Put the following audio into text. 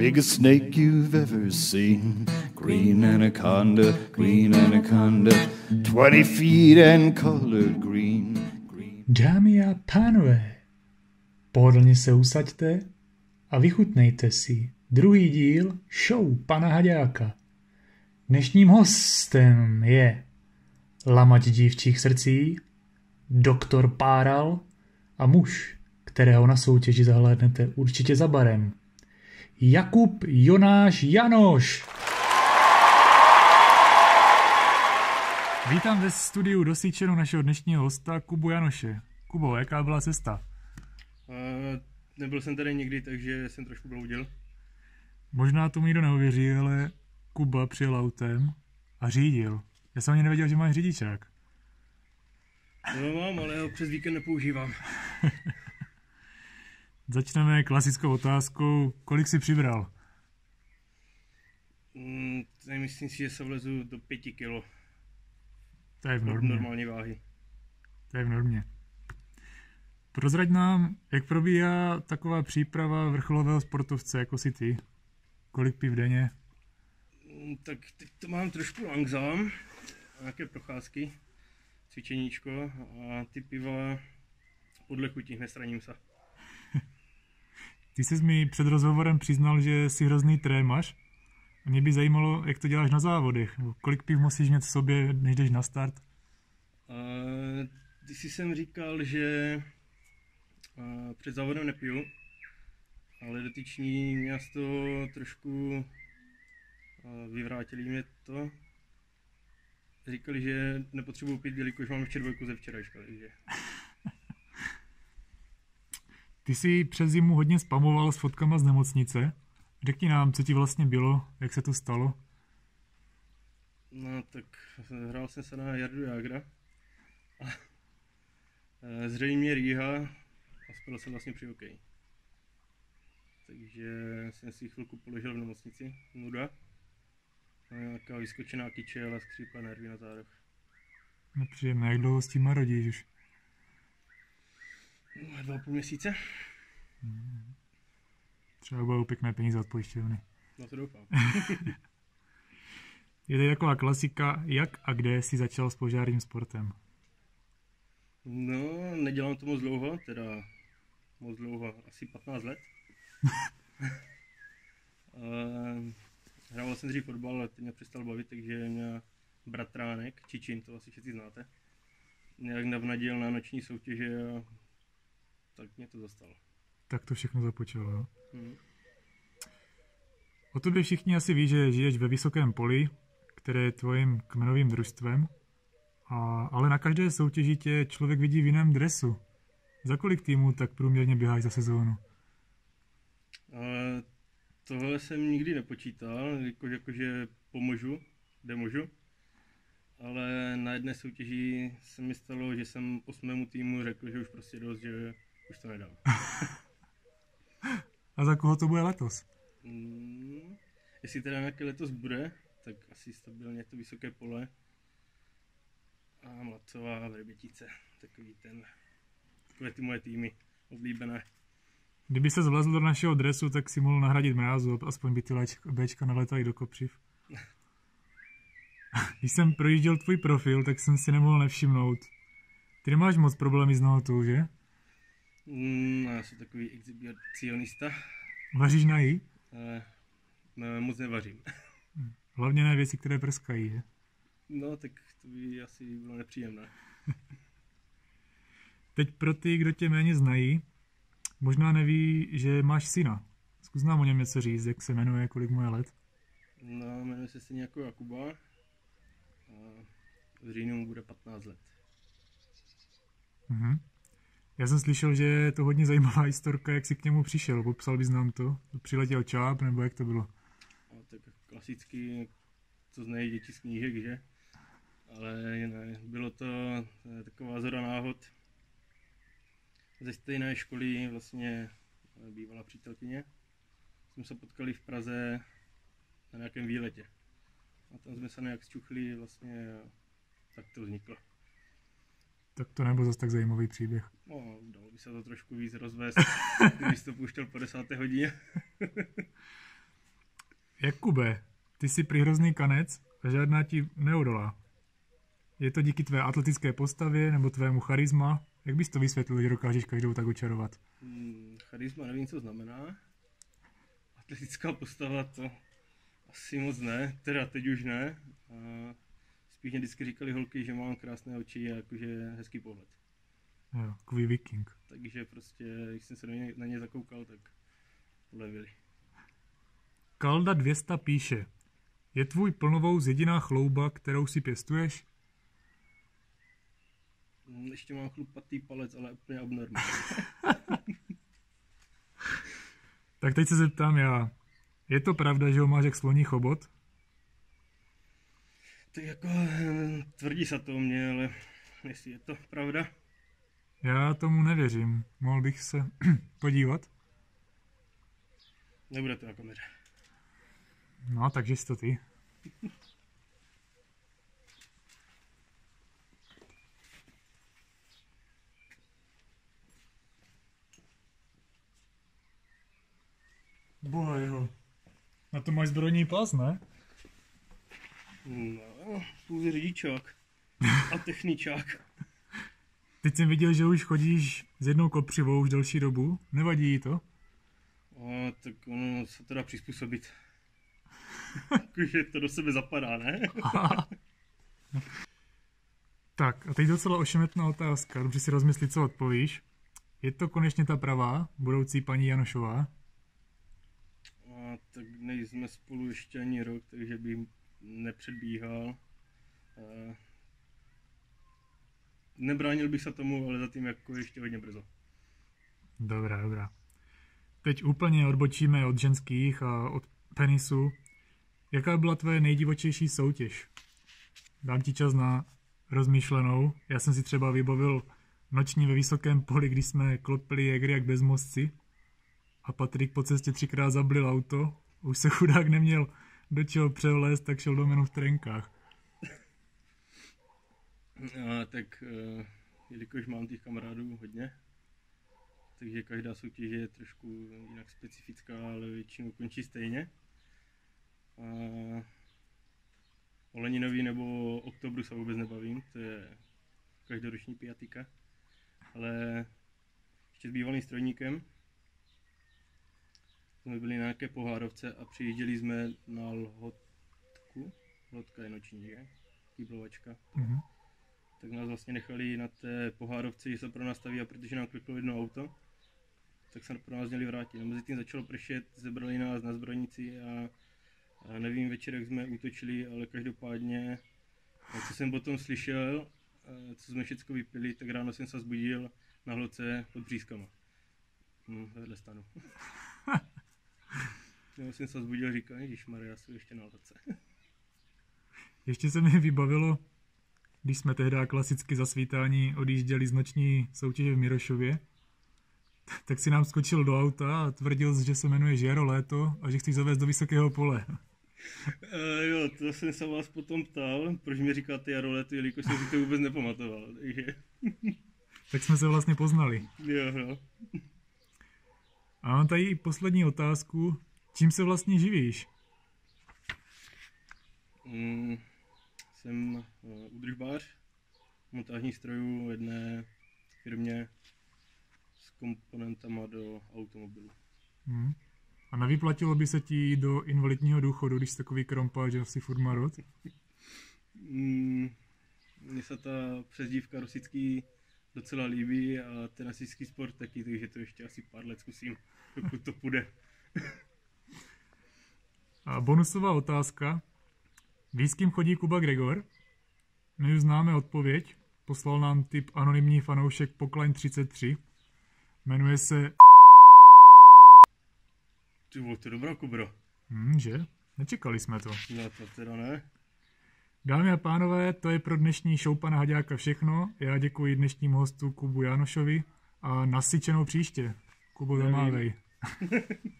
biggest snake you've ever seen. Green anaconda, green anaconda, 20 feet and colored green. green. Dámy a pánové, pohodlně se usaďte a vychutnejte si druhý díl show pana Haďáka. Dnešním hostem je lamač dívčích srdcí, doktor Páral a muž, kterého na soutěži zahlédnete určitě za barem. Jakub Jonáš Janoš. Vítám ve studiu dosíčenu našeho dnešního hosta Kubu Janoše. Kubo, jaká byla cesta? Uh, nebyl jsem tady nikdy, takže jsem trošku bloudil. Možná tomu nikdo neuvěří, ale Kuba přijel autem a řídil. Já jsem ani nevěděl, že máš řidičák. No mám, ale ho přes víkend nepoužívám. Začneme klasickou otázkou, kolik jsi přibral? Mm, myslím si, že se vlezu do pěti kilo. To je v Od normě. normální váhy. To je v normě. Prozrať nám, jak probíhá taková příprava vrcholového sportovce, jako si ty. Kolik piv denně? Mm, tak teď to mám trošku langzám, nějaké procházky, cvičeníčko a ty piva podle chutí, nestraním se. Ty jsi mi před rozhovorem přiznal, že jsi hrozný trémaš. Mě by zajímalo, jak to děláš na závodech. Kolik piv musíš mít v sobě, než jdeš na start? A ty si jsem říkal, že a, před závodem nepiju, ale dotyční mě trošku a, vyvrátili mě to. Říkali, že nepotřebuji pít, jelikož mám ještě dvojku ze včerajška, takže Ty jsi přes zimu hodně spamoval s fotkama z nemocnice. Řekni nám, co ti vlastně bylo, jak se to stalo. No tak hrál jsem se na Jardu Jagra. A e, zřejmě rýha a spadl jsem vlastně při hokeji. Takže jsem si chvilku položil v nemocnici, nuda. A nějaká vyskočená kyčel a skřípla nervy na zádech. Nepříjemné, jak dlouho s tím rodíš už. Dva půl měsíce? Třeba budou pěkné peníze od pojišťovny. No to doufám. Je tady taková klasika, jak a kde si začal s požárním sportem. No, nedělám to moc dlouho, teda moc dlouho, asi 15 let. Hrával jsem dřív fotbal, ale teď mě přestal bavit, takže mě bratránek, Čičin, to asi všichni znáte, nějak navnadil na noční soutěže a tak mě to zastalo. Tak to všechno započalo. Jo? Hm. O tobě všichni asi ví, že žiješ ve Vysokém poli, které je tvojím kmenovým družstvem, a, ale na každé soutěži tě člověk vidí v jiném dresu. Za kolik týmů tak průměrně běháš za sezónu? Ale tohle jsem nikdy nepočítal, jako, jakože pomůžu, kde můžu. Ale na jedné soutěži se mi stalo, že jsem osmému týmu řekl, že už prostě dost, že už to nedám. A za koho to bude letos? Mm, jestli teda nějaké letos bude, tak asi stabilně to vysoké pole. A Mlacová a Vrbětice, takový ten, takové ty moje týmy oblíbené. Kdyby se zvlezl do našeho dresu, tak si mohl nahradit mrázu, aspoň by ty Bčka naletaly do kopřiv. Když jsem projížděl tvůj profil, tak jsem si nemohl nevšimnout. Ty nemáš moc problémy s nohotou, že? Mm, já jsem takový exhibicionista, Vaříš na jí? ale ne, moc nevařím. Hlavně ne věci, které prskají, že? No, tak to by asi bylo nepříjemné. Teď pro ty, kdo tě méně znají, možná neví, že máš syna. Zkus nám o něm něco říct, jak se jmenuje, kolik mu je let. No, jmenuje se stejně jako Jakuba. A v říjnu mu bude 15 let. Mhm. Já jsem slyšel, že je to hodně zajímavá historka, jak jsi k němu přišel. Popsal bys nám to? Přiletěl čáp, nebo jak to bylo? A tak klasicky, co znají děti z knížek, že? Ale ne, bylo to eh, taková zhoda náhod. Ze stejné školy vlastně eh, bývalá přítelkyně. Jsme se potkali v Praze na nějakém výletě. A tam jsme se nějak zčuchli vlastně tak to vzniklo. Tak to nebyl zase tak zajímavý příběh. No, dalo by se to trošku víc rozvést, když to pouštěl po desáté hodině. Jakube, ty jsi hrozný kanec a žádná ti neodolá. Je to díky tvé atletické postavě nebo tvému charisma? Jak bys to vysvětlil, že dokážeš každou tak očarovat? Hmm, charisma nevím, co znamená. Atletická postava to asi moc ne, teda teď už ne. A spíš mě vždycky říkali holky, že mám krásné oči a jakože hezký pohled. Jo, takový viking. Takže prostě, když jsem se na ně, na ně zakoukal, tak ulevili. Kalda 200 píše, je tvůj plnovou jediná chlouba, kterou si pěstuješ? Hmm, Ještě mám chlupatý palec, ale úplně abnormální. Tak teď se zeptám já. Je to pravda, že ho máš jak sloní chobot? Tak jako eh, tvrdí se to o mě, ale jestli je to pravda, Já tomu nevěřím. Mohl bych se podívat? nebude to na kameře. No, takže jsi to ty. Boha jeho. Na to máš zbrojní pas, ne? No, pouze řidičák a techničák. Teď jsem viděl, že už chodíš s jednou kopřivou už delší dobu. Nevadí jí to? A tak ono se to dá přizpůsobit. Jakože to do sebe zapadá, ne? Tak a teď docela ošemetná otázka. Dobře si rozmysli, co odpovíš. Je to konečně ta pravá, budoucí paní Janošová? A tak nejsme spolu ještě ani rok, takže bych nepředbíhal. A nebránil bych se tomu, ale zatím jako ještě hodně brzo. Dobrá, dobrá. Teď úplně odbočíme od ženských a od penisu. Jaká byla tvoje nejdivočejší soutěž? Dám ti čas na rozmýšlenou. Já jsem si třeba vybavil noční ve vysokém poli, když jsme klopili jegry jak bezmozci a Patrik po cestě třikrát zablil auto. Už se chudák neměl do čeho převlézt, tak šel domenu v trenkách. A tak eh, jelikož mám těch kamarádů hodně, takže každá soutěž je trošku jinak specifická, ale většinou končí stejně. A o Leninový nebo Oktobru se vůbec nebavím, to je každoroční pijatika. Ale ještě s bývalým strojníkem jsme byli na nějaké pohárovce a přijížděli jsme na Lhotku. Lhotka je noční, že? Kýblovačka Mhm. tak nás vlastně nechali na té pohárovce, že se pro nás staví a protože nám kliklo jedno auto, tak se pro nás měli vrátit. A mezi tím začalo pršet, zebrali nás na zbrojnici a, a nevím večer, jak jsme útočili, ale každopádně, co jsem potom slyšel, co jsme všechno vypili, tak ráno jsem se zbudil na hloce pod břízkama. Hm, vedle stanu. Já jsem se zbudil říkal, Maria, já jsem ještě na hloce. Ještě se mi vybavilo, když jsme tehdy klasicky za svítání odjížděli z noční soutěže v Mirošově, tak si nám skočil do auta a tvrdil, že se jmenuje Jaro Léto a že chceš zavést do vysokého pole. Uh, jo, to jsem se vás potom ptal, proč mi říkáte Jaroletu, jelikož jsem si to vůbec nepamatoval. Takže, Tak jsme se vlastně poznali. jo, no. A mám tady poslední otázku. Čím se vlastně živíš? Mm, jsem uh, údržbář montážních strojů v jedné firmě s komponentama do automobilu. Hm. A nevyplatilo by se ti do invalidního důchodu, když jsi takový krompa, že si furt marot? Mm, mně se ta přezdívka rosický docela líbí a ten asický sport taky, takže to ještě asi pár let zkusím, dokud to půjde. A bonusová otázka. Víš, s kým chodí Kuba Gregor? My už známe odpověď. Poslal nám tip anonymní fanoušek Pokline 33. Jmenuje se... Ty vole, to je dobrá kubra. Hm, že? Nečekali jsme to. No to teda ne. Dámy a pánové, to je pro dnešní show pana Haďáka všechno. Já děkuji dnešnímu hostu Kubu Janošovi a nasyčenou příště. Kubo, zamávej.